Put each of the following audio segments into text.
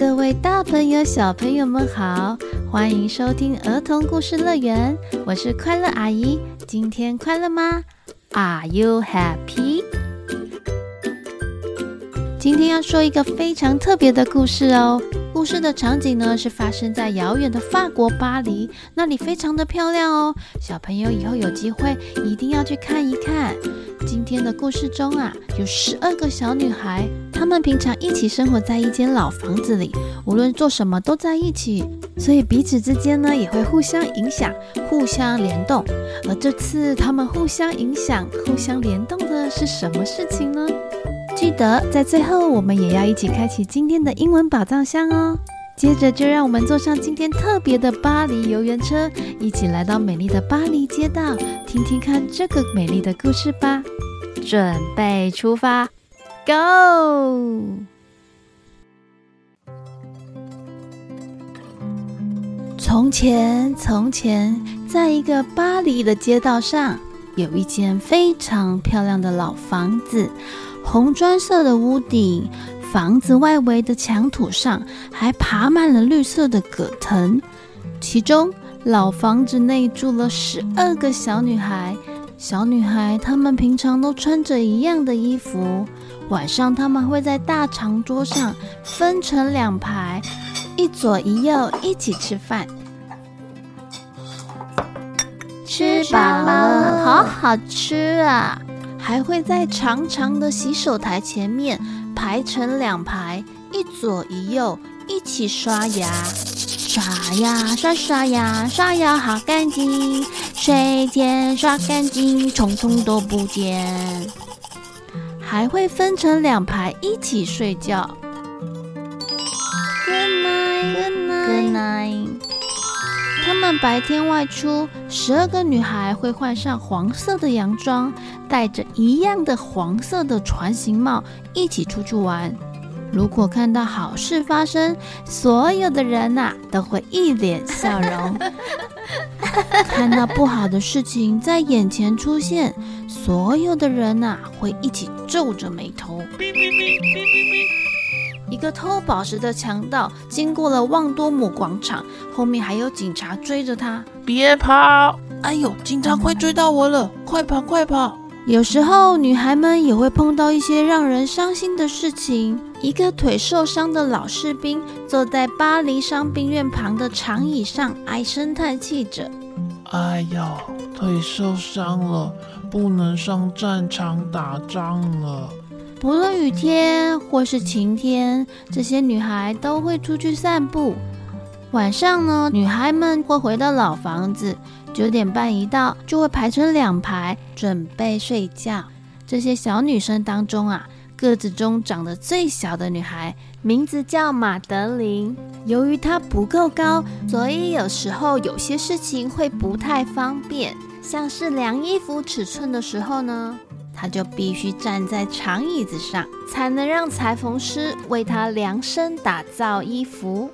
各位大朋友、小朋友们好，欢迎收听儿童故事乐园，我是快乐阿姨。今天快乐吗？Are you happy？今天要说一个非常特别的故事哦。故事的场景呢，是发生在遥远的法国巴黎，那里非常的漂亮哦。小朋友以后有机会一定要去看一看。今天的故事中啊，有十二个小女孩，她们平常一起生活在一间老房子里，无论做什么都在一起，所以彼此之间呢也会互相影响、互相联动。而这次她们互相影响、互相联动的是什么事情呢？记得在最后，我们也要一起开启今天的英文宝藏箱哦。接着就让我们坐上今天特别的巴黎游园车，一起来到美丽的巴黎街道，听听看这个美丽的故事吧。准备出发，Go！从前，从前，在一个巴黎的街道上，有一间非常漂亮的老房子。红砖色的屋顶，房子外围的墙土上还爬满了绿色的葛藤。其中，老房子内住了十二个小女孩。小女孩她们平常都穿着一样的衣服。晚上，她们会在大长桌上分成两排，一左一右一起吃饭。吃饱了，好好吃啊！还会在长长的洗手台前面排成两排，一左一右一起刷牙，刷呀刷刷牙，刷牙好干净，睡前刷干净，虫虫都不见。还会分成两排一起睡觉。白天外出，十二个女孩会换上黄色的洋装，戴着一样的黄色的船形帽，一起出去玩。如果看到好事发生，所有的人呐、都会一脸笑容；看到不好的事情在眼前出现，所有的人呐、会一起皱着眉头。一个偷宝石的强盗经过了旺多姆广场，后面还有警察追着他。别跑！哎呦，警察快追到我了！快跑，快跑！有时候女孩们也会碰到一些让人伤心的事情。一个腿受伤的老士兵坐在巴黎伤兵院旁的长椅上，唉声叹气着：“哎呦，腿受伤了，不能上战场打仗了。”不论雨天或是晴天，这些女孩都会出去散步。晚上呢，女孩们会回到老房子，九点半一到，就会排成两排，准备睡觉。这些小女生当中啊，个子中长得最小的女孩，名字叫玛德琳。由于她不够高，所以有时候有些事情会不太方便，像是量衣服尺寸的时候呢。他就必须站在长椅子上，才能让裁缝师为他量身打造衣服。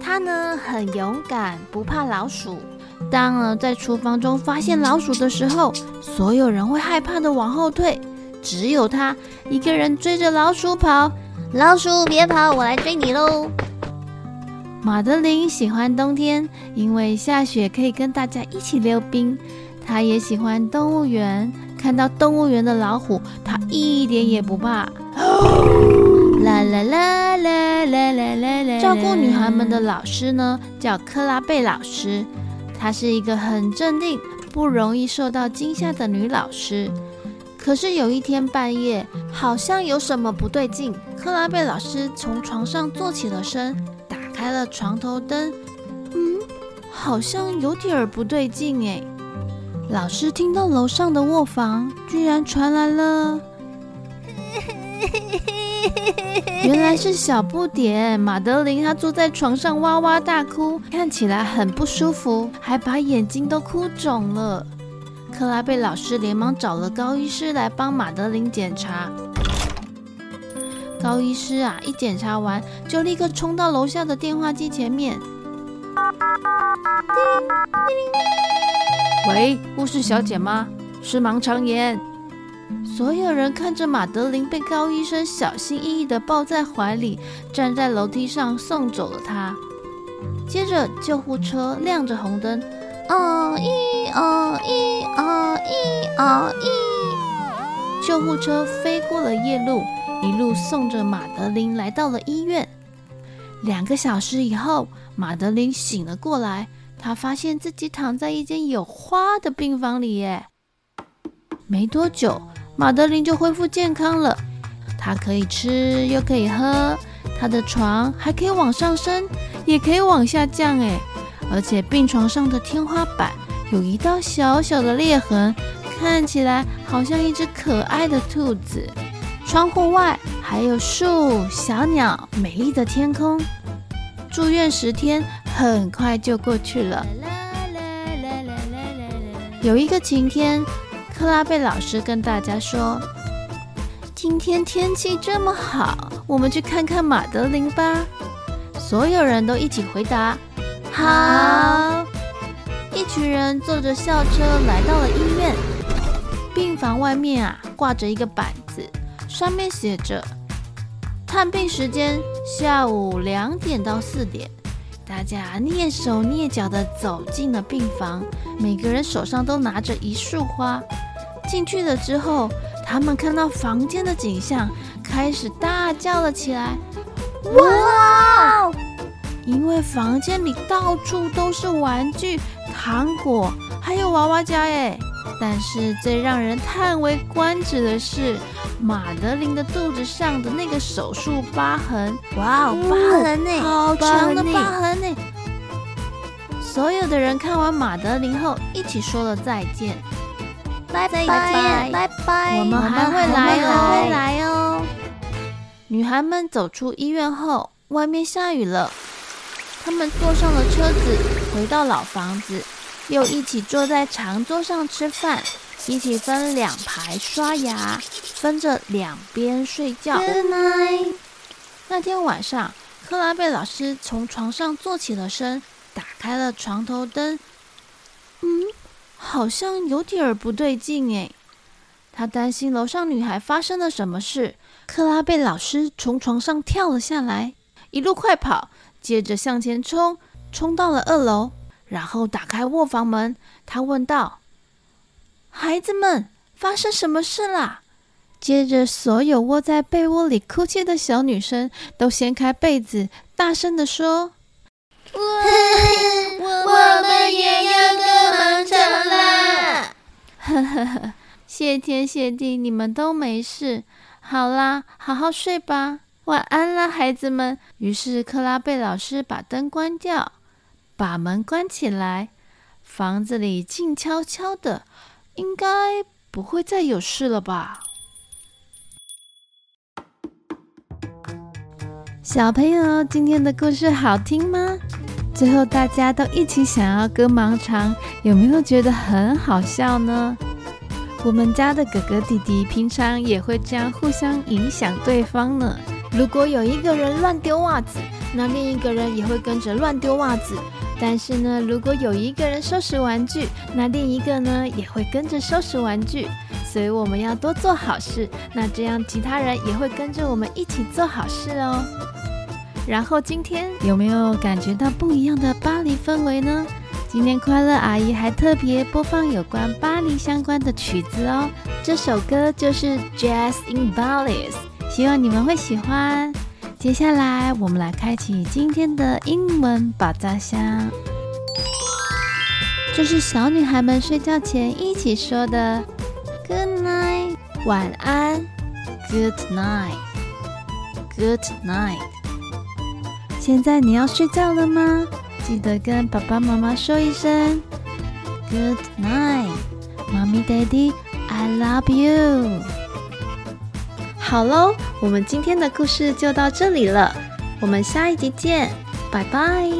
他呢，很勇敢，不怕老鼠。当呢在厨房中发现老鼠的时候，所有人会害怕的往后退，只有他一个人追着老鼠跑。老鼠别跑，我来追你喽！玛德琳喜欢冬天，因为下雪可以跟大家一起溜冰。她也喜欢动物园。看到动物园的老虎，他一点也不怕。啦啦啦啦啦啦啦啦！照顾女孩们的老师呢，叫克拉贝老师。她是一个很镇定、不容易受到惊吓的女老师。可是有一天半夜，好像有什么不对劲。克拉贝老师从床上坐起了身，打开了床头灯。嗯，好像有点儿不对劲哎。老师听到楼上的卧房居然传来了，原来是小不点马德琳，她坐在床上哇哇大哭，看起来很不舒服，还把眼睛都哭肿了。克拉贝老师连忙找了高医师来帮马德琳检查。高医师啊，一检查完就立刻冲到楼下的电话机前面。喂，护士小姐吗？是盲肠炎。所有人看着马德琳被高医生小心翼翼地抱在怀里，站在楼梯上送走了她。接着，救护车亮着红灯，啊一啊一啊一啊一，救护车飞过了夜路，一路送着马德琳来到了医院。两个小时以后，马德琳醒了过来，他发现自己躺在一间有花的病房里耶。没多久，马德琳就恢复健康了。她可以吃，又可以喝，她的床还可以往上升，也可以往下降，哎，而且病床上的天花板有一道小小的裂痕，看起来好像一只可爱的兔子。窗户外还有树、小鸟、美丽的天空。住院十天很快就过去了。有一个晴天。克拉贝老师跟大家说：“今天天气这么好，我们去看看马德琳吧。”所有人都一起回答：“好。”一群人坐着校车来到了医院。病房外面啊，挂着一个板子，上面写着：“探病时间下午两点到四点。”大家蹑手蹑脚地走进了病房，每个人手上都拿着一束花。进去了之后，他们看到房间的景象，开始大叫了起来：“哇！”因为房间里到处都是玩具、糖果，还有娃娃家耶。但是最让人叹为观止的是，马德琳的肚子上的那个手术疤痕。哇哦，疤痕呢？好长的疤痕呢！所有的人看完马德琳后，一起说了再见。拜拜拜拜，我们还会来哦，还会来哦。女孩们走出医院后，外面下雨了。她们坐上了车子，回到老房子，又一起坐在长桌上吃饭，一起分两排刷牙，分着两边睡觉。Good night。那天晚上，克拉贝老师从床上坐起了身，打开了床头灯。嗯。好像有点儿不对劲哎，他担心楼上女孩发生了什么事。克拉贝老师从床上跳了下来，一路快跑，接着向前冲，冲到了二楼，然后打开卧房门。他问道：“孩子们，发生什么事啦？”接着，所有窝在被窝里哭泣的小女生都掀开被子，大声地说。我，我们也要跟忙抢啦！呵呵呵，谢天谢地，你们都没事。好啦，好好睡吧，晚安啦，孩子们。于是克拉贝老师把灯关掉，把门关起来，房子里静悄悄的，应该不会再有事了吧？小朋友，今天的故事好听吗？最后大家都一起想要割盲肠，有没有觉得很好笑呢？我们家的哥哥弟弟平常也会这样互相影响对方呢。如果有一个人乱丢袜子，那另一个人也会跟着乱丢袜子。但是呢，如果有一个人收拾玩具，那另一个呢也会跟着收拾玩具。所以我们要多做好事，那这样其他人也会跟着我们一起做好事哦。然后今天有没有感觉到不一样的巴黎氛围呢？今天快乐阿姨还特别播放有关巴黎相关的曲子哦。这首歌就是《Jazz in Paris》，希望你们会喜欢。接下来我们来开启今天的英文宝藏箱。这是小女孩们睡觉前一起说的：“Good night，晚安；Good night，Good night。”现在你要睡觉了吗？记得跟爸爸妈妈说一声 Good night”，“Mommy Daddy I love you。好喽，我们今天的故事就到这里了，我们下一集见，拜拜。